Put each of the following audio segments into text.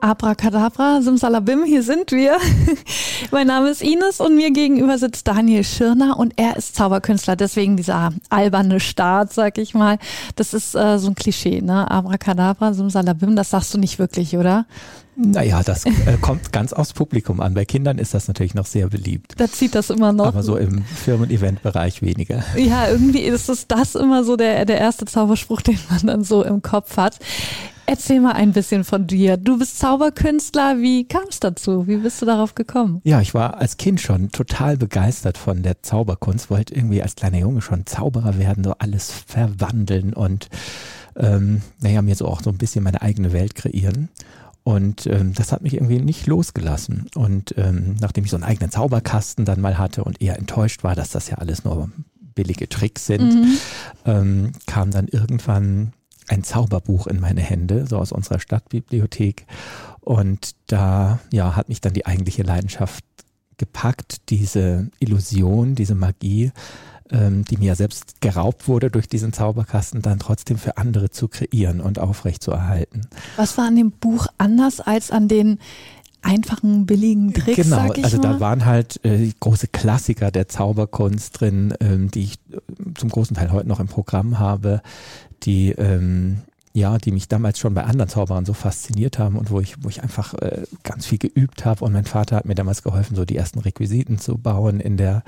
Abracadabra, Simsalabim, hier sind wir. mein Name ist Ines und mir gegenüber sitzt Daniel Schirner und er ist Zauberkünstler, deswegen dieser alberne Start, sag ich mal. Das ist äh, so ein Klischee, ne? Abracadabra, Simsalabim, das sagst du nicht wirklich, oder? Naja, das äh, kommt ganz aufs Publikum an. Bei Kindern ist das natürlich noch sehr beliebt. Da zieht das immer noch. Aber so im Firmen-Event-Bereich weniger. Ja, irgendwie ist es das immer so der, der erste Zauberspruch, den man dann so im Kopf hat. Erzähl mal ein bisschen von dir. Du bist Zauberkünstler. Wie kam es dazu? Wie bist du darauf gekommen? Ja, ich war als Kind schon total begeistert von der Zauberkunst. Wollte irgendwie als kleiner Junge schon Zauberer werden, so alles verwandeln und ähm, naja, mir so auch so ein bisschen meine eigene Welt kreieren. Und ähm, das hat mich irgendwie nicht losgelassen. Und ähm, nachdem ich so einen eigenen Zauberkasten dann mal hatte und eher enttäuscht war, dass das ja alles nur billige Tricks sind, mhm. ähm, kam dann irgendwann ein Zauberbuch in meine Hände, so aus unserer Stadtbibliothek. Und da ja, hat mich dann die eigentliche Leidenschaft gepackt, diese Illusion, diese Magie, ähm, die mir selbst geraubt wurde durch diesen Zauberkasten, dann trotzdem für andere zu kreieren und aufrechtzuerhalten. Was war an dem Buch anders als an den einfachen, billigen Tricks. Genau, also mal. da waren halt äh, große Klassiker der Zauberkunst drin, ähm, die ich äh, zum großen Teil heute noch im Programm habe die ähm, ja, die mich damals schon bei anderen Zauberern so fasziniert haben und wo ich, wo ich einfach äh, ganz viel geübt habe. Und mein Vater hat mir damals geholfen, so die ersten Requisiten zu bauen in der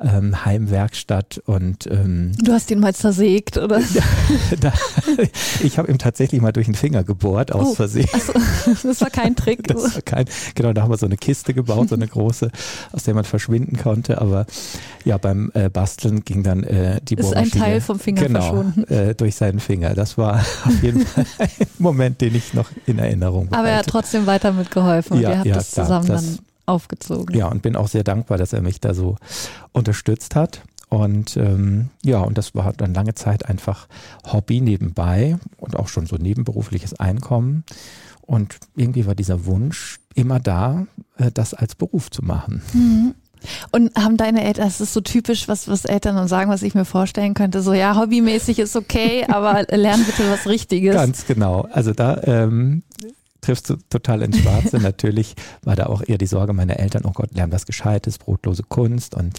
ähm, Heimwerkstatt. Und ähm, du hast ihn mal zersägt, oder? da, ich habe ihm tatsächlich mal durch den Finger gebohrt aus oh, Versehen. Also, das war kein Trick. Das war kein, genau, da haben wir so eine Kiste gebaut, so eine große, aus der man verschwinden konnte. Aber ja, beim äh, Basteln ging dann äh, die Ist ein Teil vom Finger genau, verschwunden. Äh, durch seinen Finger. Das war auf jeden Fall ein Moment, den ich noch in Erinnerung habe. Aber er hat trotzdem weiter mitgeholfen ja, und ihr habt ja, das zusammen das, dann aufgezogen. Ja, und bin auch sehr dankbar, dass er mich da so unterstützt hat. Und ähm, ja, und das war dann lange Zeit einfach Hobby nebenbei und auch schon so nebenberufliches Einkommen. Und irgendwie war dieser Wunsch immer da, äh, das als Beruf zu machen. Mhm. Und haben deine Eltern, das ist so typisch, was, was Eltern dann sagen, was ich mir vorstellen könnte, so ja, hobbymäßig ist okay, aber lern bitte was Richtiges. Ganz genau. Also da ähm, triffst du total ins Schwarze. Natürlich war da auch eher die Sorge meiner Eltern, oh Gott, lern was Gescheites, brotlose Kunst. Und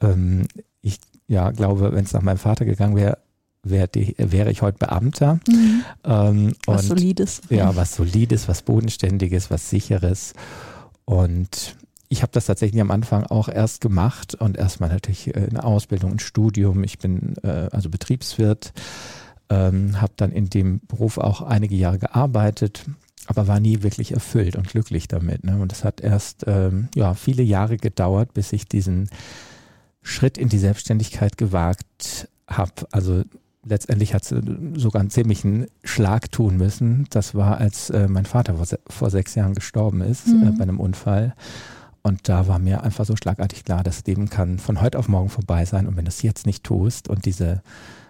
ähm, ich ja, glaube, wenn es nach meinem Vater gegangen wäre, wär wäre ich heute Beamter. Mhm. Ähm, was und, Solides. Ja, was Solides, was Bodenständiges, was Sicheres. Und ich habe das tatsächlich am Anfang auch erst gemacht und erstmal natürlich äh, eine Ausbildung, ein Studium. Ich bin äh, also Betriebswirt, ähm, habe dann in dem Beruf auch einige Jahre gearbeitet, aber war nie wirklich erfüllt und glücklich damit. Ne? Und es hat erst ähm, ja viele Jahre gedauert, bis ich diesen Schritt in die Selbstständigkeit gewagt habe. Also letztendlich hat es sogar einen ziemlichen Schlag tun müssen. Das war, als äh, mein Vater vor, vor, sechs Jahren gestorben ist äh, mhm. äh, bei einem Unfall. Und da war mir einfach so schlagartig klar, das Leben kann von heute auf morgen vorbei sein. Und wenn du es jetzt nicht tust und diese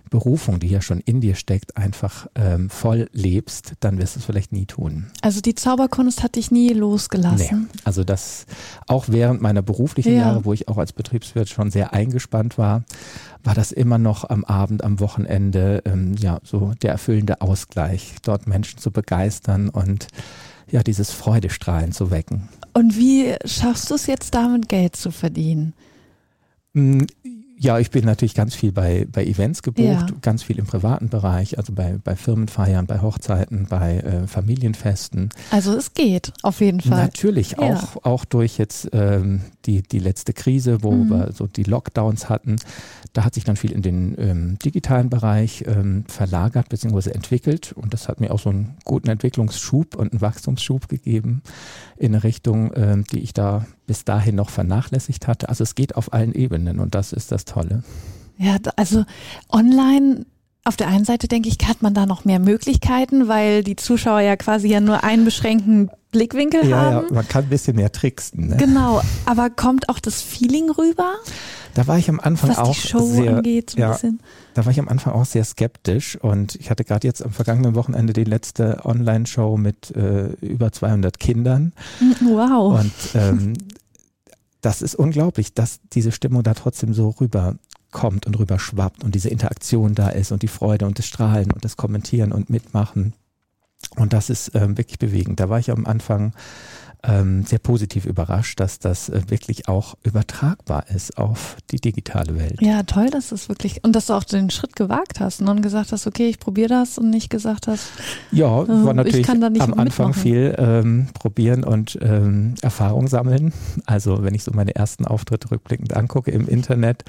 Berufung, die ja schon in dir steckt, einfach ähm, voll lebst, dann wirst du es vielleicht nie tun. Also die Zauberkunst hat dich nie losgelassen. Nee. Also das auch während meiner beruflichen ja. Jahre, wo ich auch als Betriebswirt schon sehr eingespannt war, war das immer noch am Abend, am Wochenende, ähm, ja, so der erfüllende Ausgleich, dort Menschen zu begeistern und ja, dieses Freudestrahlen zu wecken. Und wie schaffst du es jetzt damit, Geld zu verdienen? Ja, ich bin natürlich ganz viel bei, bei Events gebucht, ja. ganz viel im privaten Bereich, also bei, bei Firmenfeiern, bei Hochzeiten, bei äh, Familienfesten. Also es geht auf jeden Fall. Natürlich, ja. auch, auch durch jetzt ähm, die, die letzte Krise, wo mhm. wir so die Lockdowns hatten. Da hat sich dann viel in den ähm, digitalen Bereich ähm, verlagert bzw. entwickelt und das hat mir auch so einen guten Entwicklungsschub und einen Wachstumsschub gegeben in eine Richtung, ähm, die ich da bis dahin noch vernachlässigt hatte. Also es geht auf allen Ebenen und das ist das Tolle. Ja, also online auf der einen Seite denke ich, hat man da noch mehr Möglichkeiten, weil die Zuschauer ja quasi ja nur einen beschränkten Blickwinkel ja, haben. Ja, man kann ein bisschen mehr tricksen. Ne? Genau, aber kommt auch das Feeling rüber? Da war ich am Anfang was auch die Show sehr, angeht, so ein ja, bisschen. da war ich am Anfang auch sehr skeptisch und ich hatte gerade jetzt am vergangenen Wochenende die letzte Online-Show mit äh, über 200 Kindern Wow. und ähm, das ist unglaublich, dass diese Stimmung da trotzdem so rüberkommt und rüberschwappt und diese Interaktion da ist und die Freude und das Strahlen und das Kommentieren und Mitmachen. Und das ist ähm, wirklich bewegend. Da war ich am Anfang ähm, sehr positiv überrascht, dass das äh, wirklich auch übertragbar ist auf die digitale Welt. Ja, toll, dass es wirklich und dass du auch den Schritt gewagt hast und gesagt hast, okay, ich probiere das und nicht gesagt hast, Ja, Äh, war ich natürlich kann da nicht am Anfang mitmachen. viel ähm, probieren und ähm, Erfahrung sammeln. Also wenn ich so meine ersten Auftritte rückblickend angucke im Internet,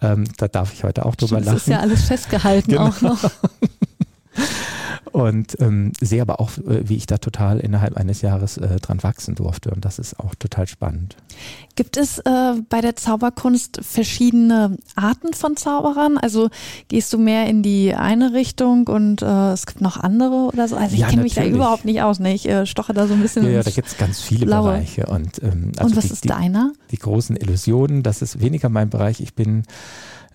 ähm, da darf ich heute auch drüber Stimmt, das ist lachen. ja alles festgehalten Genau. auch noch. Und ähm, sehe aber auch, äh, wie ich da total innerhalb eines Jahres äh, dran wachsen durfte. Und das ist auch total spannend. Gibt es äh, bei der Zauberkunst verschiedene Arten von Zauberern? Also gehst du mehr in die eine Richtung und äh, es gibt noch andere oder so? Also ich Ja, kenne mich da überhaupt nicht aus. Ne? Ich äh, stoche da so ein bisschen Ja, ja da gibt es ganz viele Blaue. Bereiche. Und, ähm, also Und was die, ist die, deiner? die großen Illusionen, das ist weniger mein Bereich. Ich bin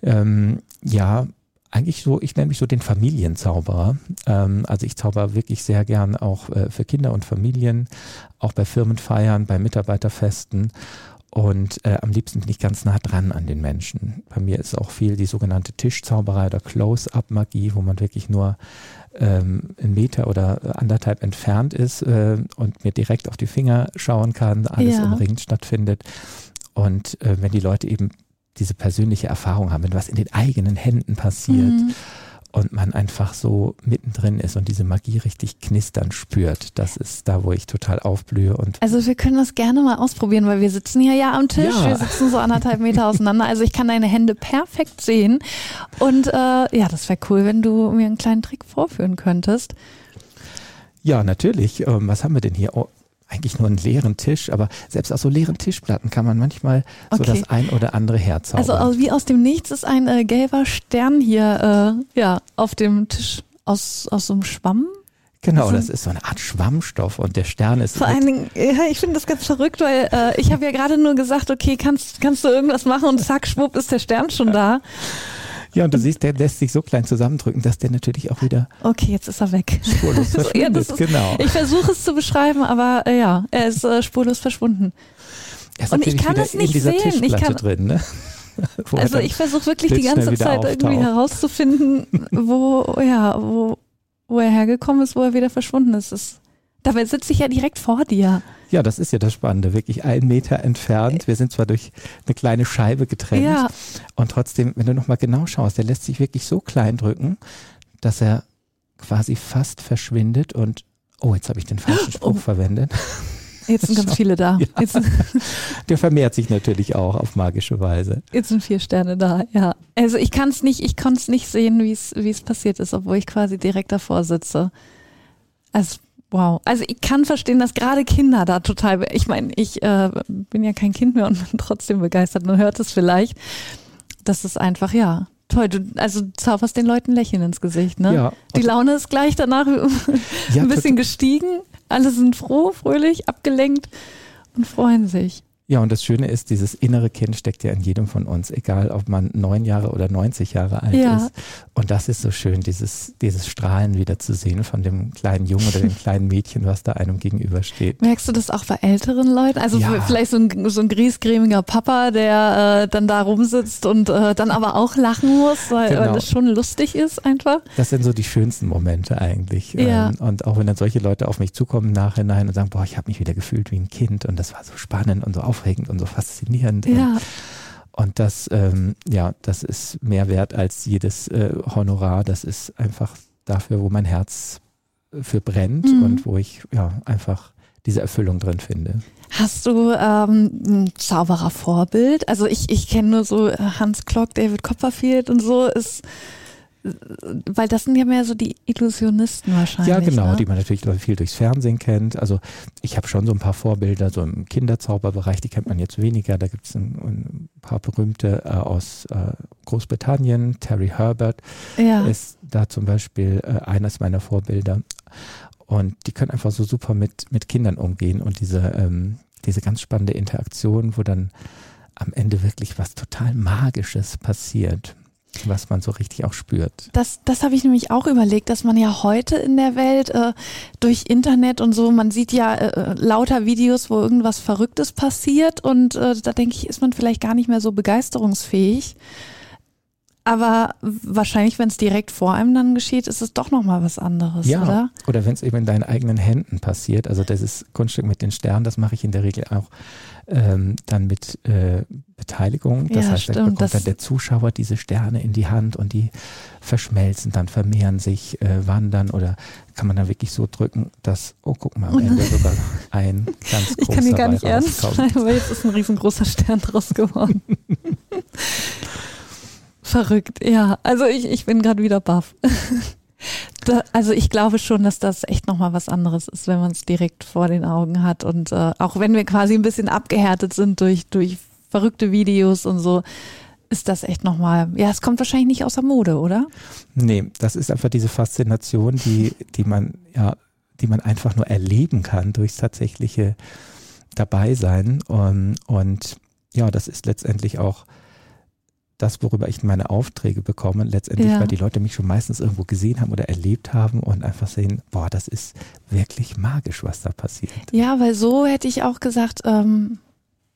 ähm, ja eigentlich so, ich nenne mich so den Familienzauberer. Ähm, also ich zauber wirklich sehr gern auch äh, für Kinder und Familien, auch bei Firmenfeiern, bei Mitarbeiterfesten. Und äh, am liebsten bin ich ganz nah dran an den Menschen. Bei mir ist auch viel die sogenannte Tischzauberei oder Close-up-Magie, wo man wirklich nur ähm, einen Meter oder anderthalb entfernt ist äh, und mir direkt auf die Finger schauen kann, alles Ja. umringend stattfindet. Und äh, wenn die Leute eben diese persönliche Erfahrung haben, wenn was in den eigenen Händen passiert Mhm. und man einfach so mittendrin ist und diese Magie richtig knistern spürt, das ist da, wo ich total aufblühe und Also wir können das gerne mal ausprobieren, weil wir sitzen hier ja am Tisch. Ja. Wir sitzen so anderthalb Meter auseinander. Also ich kann deine Hände perfekt sehen. Und äh, ja, das wäre cool, wenn du mir einen kleinen Trick vorführen könntest. ja, natürlich. Ähm, was haben wir denn hier? Oh, eigentlich nur einen leeren Tisch, aber selbst aus so leeren Tischplatten kann man manchmal so Okay. das ein oder andere herzaubern. Also aus, wie aus dem Nichts ist ein äh, gelber Stern hier äh, ja, auf dem Tisch aus, aus so einem Schwamm. genau, also- das ist so eine Art Schwammstoff und der Stern ist Vor allen Dingen, ja, ich finde das ganz verrückt, weil äh, ich habe ja gerade nur gesagt, okay, kannst, kannst du irgendwas machen und zack, schwupp, ist der Stern schon da. Ja, und du siehst, der lässt sich so klein zusammendrücken, dass der natürlich auch wieder Okay, jetzt ist er weg. spurlos So, ja, genau. Ich versuche es zu beschreiben, aber äh, ja, er ist äh, spurlos verschwunden. Er ist und ich kann es nicht in sehen. Ich kann- drin, ne? Also ich versuche wirklich die ganze Zeit irgendwie auftaucht. herauszufinden, wo, ja, wo, wo er hergekommen ist, wo er wieder verschwunden ist. Das, dabei sitze ich ja direkt vor dir. Ja, das ist ja das Spannende. Wirklich einen Meter entfernt. Wir sind zwar durch eine kleine Scheibe getrennt. Ja, Und trotzdem, wenn du nochmal genau schaust, der lässt sich wirklich so klein drücken, dass er quasi fast verschwindet und, oh, jetzt habe ich den falschen Spruch Oh. verwendet. jetzt sind ganz viele da. Ja. Der vermehrt sich natürlich auch auf magische Weise. jetzt sind vier Sterne da, ja. Also ich kann es nicht, ich konnte es nicht sehen, wie es wie es passiert ist, obwohl ich quasi direkt davor sitze. Also Wow. Also ich kann verstehen, dass gerade Kinder da total, ich meine, ich äh, bin ja kein Kind mehr und bin trotzdem begeistert. Man hört es vielleicht. Das ist einfach, ja, toll. Du, also du zauberst den Leuten Lächeln ins Gesicht, ne? Ja, Die Laune ist gleich danach ja, ein bisschen gestiegen. Alle sind froh, fröhlich, abgelenkt und freuen sich. Ja, und das Schöne ist, dieses innere Kind steckt ja in jedem von uns, egal ob man neun Jahre oder 90 Jahre alt Ja. ist. Und das ist so schön, dieses, dieses Strahlen wieder zu sehen von dem kleinen Jungen oder dem kleinen Mädchen, was da einem gegenübersteht. Merkst du das auch bei älteren Leuten? Also Ja. vielleicht so ein, so ein griesgrämiger Papa, der äh, dann da rumsitzt und äh, dann aber auch lachen muss, weil, weil Genau. das schon lustig ist einfach. Das sind so die schönsten Momente eigentlich. Ja. Ähm, Und auch wenn dann solche Leute auf mich zukommen im Nachhinein und sagen, boah, ich habe mich wieder gefühlt wie ein Kind und das war so spannend und so aufregend und so faszinierend. Und, Ja, und das, ähm, ja, das ist mehr wert als jedes äh, Honorar. Das ist einfach dafür, wo mein Herz äh, für brennt Mhm. und wo ich ja einfach diese Erfüllung drin finde. Hast du ähm, ein Zauberervorbild? Also ich, ich kenne nur so äh, Hans Klock, David Copperfield und so ist, weil das sind ja mehr so die Illusionisten wahrscheinlich. Ja, genau, ne? die man natürlich viel durchs Fernsehen kennt. Also ich habe schon so ein paar Vorbilder, so im Kinderzauberbereich, die kennt man jetzt weniger. Da gibt es ein, ein paar berühmte äh, aus äh, Großbritannien. Terry Herbert ja. ist da zum Beispiel äh, eines meiner Vorbilder. Und die können einfach so super mit, mit Kindern umgehen und diese, ähm, diese ganz spannende Interaktion, wo dann am Ende wirklich was total Magisches passiert was man so richtig auch spürt. Das, das habe ich nämlich auch überlegt, dass man ja heute in der Welt äh, durch Internet und so, man sieht ja äh, lauter Videos, wo irgendwas Verrücktes passiert und äh, da denke ich, ist man vielleicht gar nicht mehr so begeisterungsfähig. Aber wahrscheinlich, wenn es direkt vor einem dann geschieht, ist es doch nochmal was anderes, ja, oder? Oder wenn es eben in deinen eigenen Händen passiert. Also dieses Kunststück mit den Sternen, das mache ich in der Regel auch ähm, dann mit äh, Beteiligung. Das Ja, heißt, dann stimmt, bekommt das- dann der Zuschauer diese Sterne in die Hand und die verschmelzen, dann vermehren sich, äh, wandern oder kann man dann wirklich so drücken, dass, oh guck mal, am Ende sogar ein ganz Ich großer kann ihn gar nicht ernst nehmen, weil jetzt ist ein riesengroßer Stern draus geworden. Verrückt, ja. Also ich, ich bin gerade wieder baff. Da, also ich glaube schon, dass das echt nochmal was anderes ist, wenn man es direkt vor den Augen hat. Und äh, auch wenn wir quasi ein bisschen abgehärtet sind durch, durch verrückte Videos und so, ist das echt nochmal, ja, es kommt wahrscheinlich nicht aus der Mode, oder? Nee, das ist einfach diese Faszination, die, die man, ja, die man einfach nur erleben kann durchs tatsächliche Dabeisein. Und, und ja, das ist letztendlich auch das, worüber ich meine Aufträge bekomme, letztendlich, Ja. weil die Leute mich schon meistens irgendwo gesehen haben oder erlebt haben und einfach sehen, boah, das ist wirklich magisch, was da passiert. Ja, weil so hätte ich auch gesagt, ähm,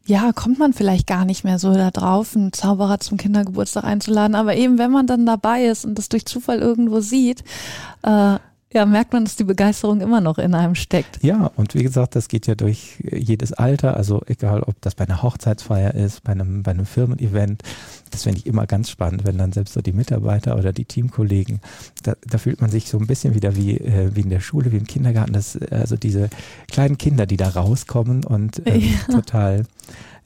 ja, kommt man vielleicht gar nicht mehr so da drauf, einen Zauberer zum Kindergeburtstag einzuladen. Aber eben, wenn man dann dabei ist und das durch Zufall irgendwo sieht, äh, ja, merkt man, dass die Begeisterung immer noch in einem steckt. Ja, und wie gesagt, das geht ja durch jedes Alter, also egal, ob das bei einer Hochzeitsfeier ist, bei einem, bei einem Firmen-Event, das finde ich immer ganz spannend, wenn dann selbst so die Mitarbeiter oder die Teamkollegen, da, da fühlt man sich so ein bisschen wieder wie, äh, wie in der Schule, wie im Kindergarten, das, also diese kleinen Kinder, die da rauskommen und ähm, Ja. total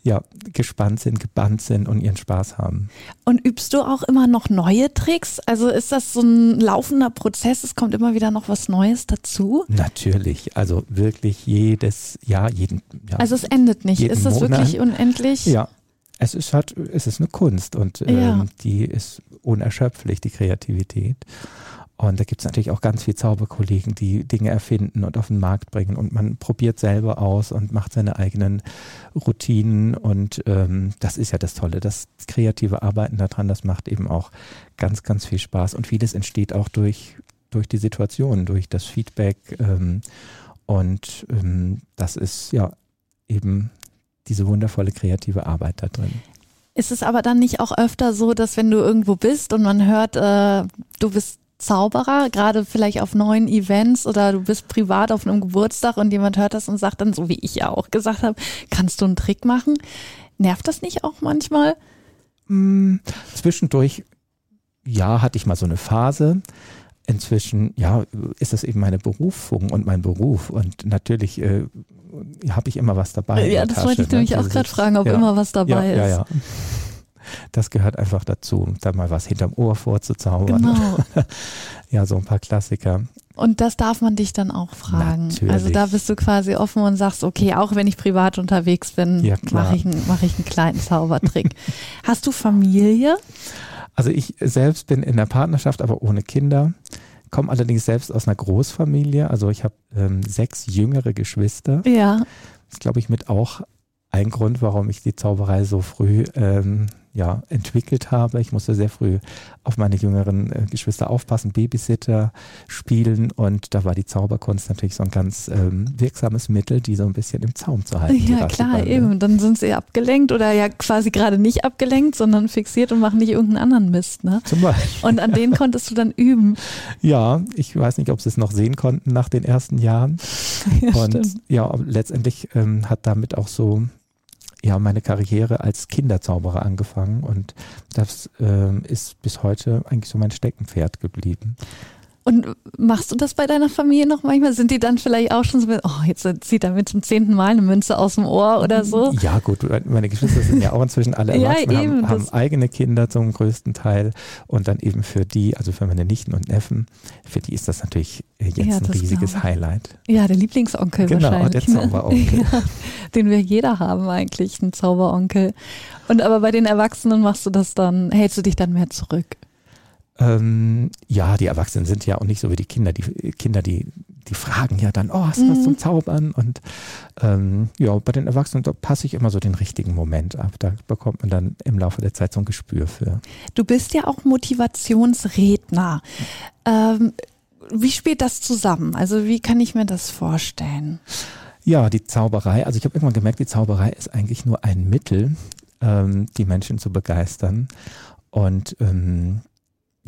ja, gespannt sind, gebannt sind und ihren Spaß haben. Und übst du auch immer noch neue Tricks? Also ist das so ein laufender Prozess? Es kommt immer wieder noch was Neues dazu? Natürlich, also wirklich jedes Jahr, jeden ja, Also es endet nicht. Ist das Monat. wirklich unendlich? Ja, es ist halt, es ist eine Kunst und Ja. ähm, die ist unerschöpflich, die Kreativität. Und da gibt es natürlich auch ganz viele Zauberkollegen, die Dinge erfinden und auf den Markt bringen. Und man probiert selber aus und macht seine eigenen Routinen. Und ähm, das ist ja das Tolle. Das kreative Arbeiten daran, das macht eben auch ganz, ganz viel Spaß. Und vieles entsteht auch durch, durch die Situation, durch das Feedback. Ähm, und ähm, das ist ja eben diese wundervolle kreative Arbeit da drin. Ist es aber dann nicht auch öfter so, dass wenn du irgendwo bist und man hört, äh, du bist Zauberer, gerade vielleicht auf neuen Events oder du bist privat auf einem Geburtstag und jemand hört das und sagt dann, so wie ich ja auch gesagt habe, kannst du einen Trick machen? Nervt das nicht auch manchmal? Mm, Zwischendurch, ja, hatte ich mal so eine Phase. Inzwischen, ja, ist das eben meine Berufung und mein Beruf. Und natürlich äh, habe ich immer was dabei. ja, das wollte ich Tasche, ne? nämlich auch Das gerade fragen, ob ja, immer was dabei ja, ist. Ja, ja. Das gehört einfach dazu, da mal was hinterm Ohr vorzuzaubern. Genau. Ja, so ein paar Klassiker. Und das darf man dich dann auch fragen. Natürlich. Also da bist du quasi offen und sagst, okay, auch wenn ich privat unterwegs bin, Ja, mache ich, einen- mach ich einen kleinen Zaubertrick. Hast du Familie? Also ich selbst bin in der Partnerschaft, aber ohne Kinder. Komme allerdings selbst aus einer Großfamilie. Also ich habe ähm, sechs jüngere Geschwister. Ja. Das ist, glaube ich, mit auch ein Grund, warum ich die Zauberei so früh ähm, ja, entwickelt habe. Ich musste sehr früh auf meine jüngeren äh, Geschwister aufpassen, Babysitter spielen und da war die Zauberkunst natürlich so ein ganz ähm, wirksames Mittel, die so ein bisschen im Zaum zu halten. Ja, klar, eben. Dann sind sie abgelenkt oder ja quasi gerade nicht abgelenkt, sondern fixiert und machen nicht irgendeinen anderen Mist. Ne? Zum Beispiel. Und an denen konntest du dann üben. Ja, ich weiß nicht, ob sie es noch sehen konnten nach den ersten Jahren. Ja, und stimmt. ja, letztendlich ähm, hat damit auch so ja meine Karriere als Kinderzauberer angefangen und das ähm, ist bis heute eigentlich so mein Steckenpferd geblieben. Und machst du das bei deiner Familie noch manchmal? Sind die dann vielleicht auch schon so, oh, jetzt zieht er mir zum zehnten Mal eine Münze aus dem Ohr oder so? Ja gut, meine Geschwister sind ja auch inzwischen alle Ja, erwachsen, eben, haben, haben eigene Kinder zum größten Teil und dann eben für die, also für meine Nichten und Neffen, für die ist das natürlich jetzt Ja, ein riesiges. Highlight. Ja, der Lieblingsonkel Genau, wahrscheinlich. der ne? Zauberonkel. Ja, den wir jeder haben eigentlich, einen Zauberonkel. Und aber bei den Erwachsenen machst du das dann, hältst du dich dann mehr zurück? Ähm, ja, die Erwachsenen sind ja auch nicht so wie die Kinder. Die Kinder, die, die fragen ja dann, oh, hast du mhm. was zum Zaubern? Und ähm, ja, bei den Erwachsenen, da passe ich immer so den richtigen Moment ab. Da bekommt man dann im Laufe der Zeit so ein Gespür für. Du bist ja auch Motivationsredner. Ähm, wie spielt das zusammen? Also wie kann ich mir das vorstellen? Ja, die Zauberei. Also ich habe irgendwann gemerkt, die Zauberei ist eigentlich nur ein Mittel, ähm, die Menschen zu begeistern. Und ähm,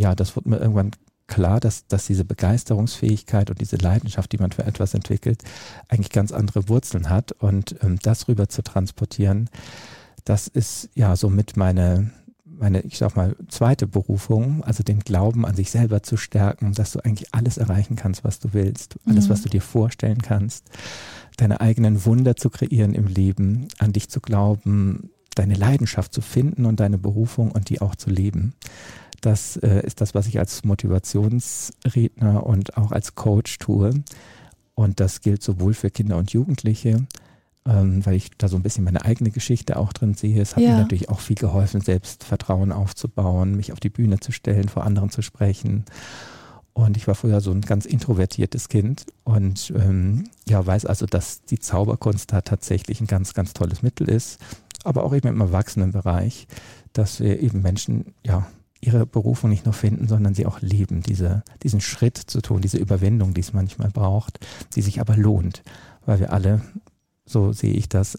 ja, das wurde mir irgendwann klar, dass, dass diese Begeisterungsfähigkeit und diese Leidenschaft, die man für etwas entwickelt, eigentlich ganz andere Wurzeln hat. Und ähm, das rüber zu transportieren, das ist ja somit meine, meine, ich sag mal, zweite Berufung, also den Glauben an sich selber zu stärken, dass du eigentlich alles erreichen kannst, was du willst, alles, mhm. was du dir vorstellen kannst, deine eigenen Wunder zu kreieren im Leben, an dich zu glauben, deine Leidenschaft zu finden und deine Berufung und die auch zu leben. Das äh, ist das, was ich als Motivationsredner und auch als Coach tue. Und das gilt sowohl für Kinder und Jugendliche, ähm, weil ich da so ein bisschen meine eigene Geschichte auch drin sehe. Es hat ja. mir natürlich auch viel geholfen, Selbstvertrauen aufzubauen, mich auf die Bühne zu stellen, vor anderen zu sprechen. Und ich war früher so ein ganz introvertiertes Kind und ähm, ja, weiß also, dass die Zauberkunst da tatsächlich ein ganz, ganz tolles Mittel ist, aber auch eben im Erwachsenenbereich, dass wir eben Menschen ja ihre Berufung nicht nur finden, sondern sie auch lieben, diese, diesen Schritt zu tun, diese Überwindung, die es manchmal braucht, die sich aber lohnt, weil wir alle, so sehe ich das,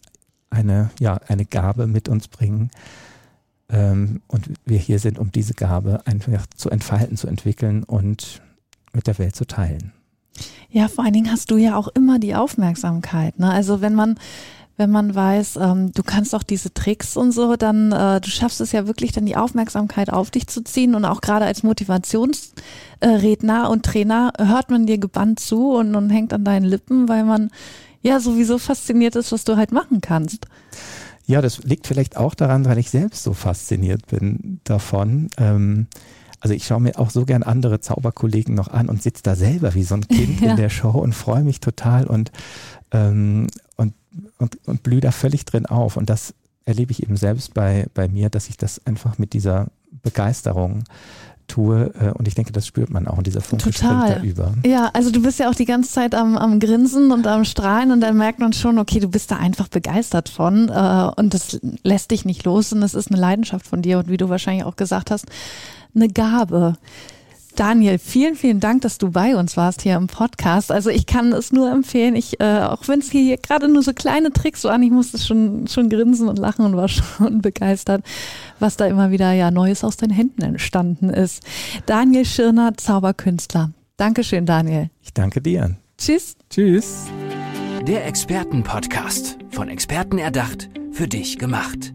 eine, ja, eine Gabe mit uns bringen. Ähm, und wir hier sind, um diese Gabe einfach zu entfalten, zu entwickeln und mit der Welt zu teilen. Ja, vor allen Dingen hast du ja auch immer die Aufmerksamkeit. Ne? Also wenn man wenn man weiß, ähm, du kannst auch diese Tricks und so, dann äh, du schaffst es ja wirklich dann die Aufmerksamkeit auf dich zu ziehen und auch gerade als Motivationsredner und Trainer hört man dir gebannt zu und, und hängt an deinen Lippen, weil man ja sowieso fasziniert ist, was du halt machen kannst. Ja, das liegt vielleicht auch daran, weil ich selbst so fasziniert bin davon. Ähm, also ich schaue mir auch so gern andere Zauberkollegen noch an und sitze da selber wie so ein Kind ja. in der Show und freue mich total und, ähm, und, und, und blühe da völlig drin auf. Und das erlebe ich eben selbst bei, bei mir, dass ich das einfach mit dieser Begeisterung tue äh, und ich denke, das spürt man auch in dieser Funke Total. da über. Ja, also du bist ja auch die ganze Zeit am, am Grinsen und am Strahlen und dann merkt man schon, okay, du bist da einfach begeistert von äh, und das lässt dich nicht los und es ist eine Leidenschaft von dir und wie du wahrscheinlich auch gesagt hast, eine Gabe. Daniel, vielen, vielen Dank, dass du bei uns warst hier im Podcast. Also ich kann es nur empfehlen. Ich, äh, auch wenn es hier gerade nur so kleine Tricks waren, ich musste schon, schon grinsen und lachen und war schon begeistert, was da immer wieder ja Neues aus den Händen entstanden ist. Daniel Schirner, Zauberkünstler. Dankeschön, Daniel. Ich danke dir. Tschüss. Tschüss. Der Expertenpodcast. Von Experten erdacht, für dich gemacht.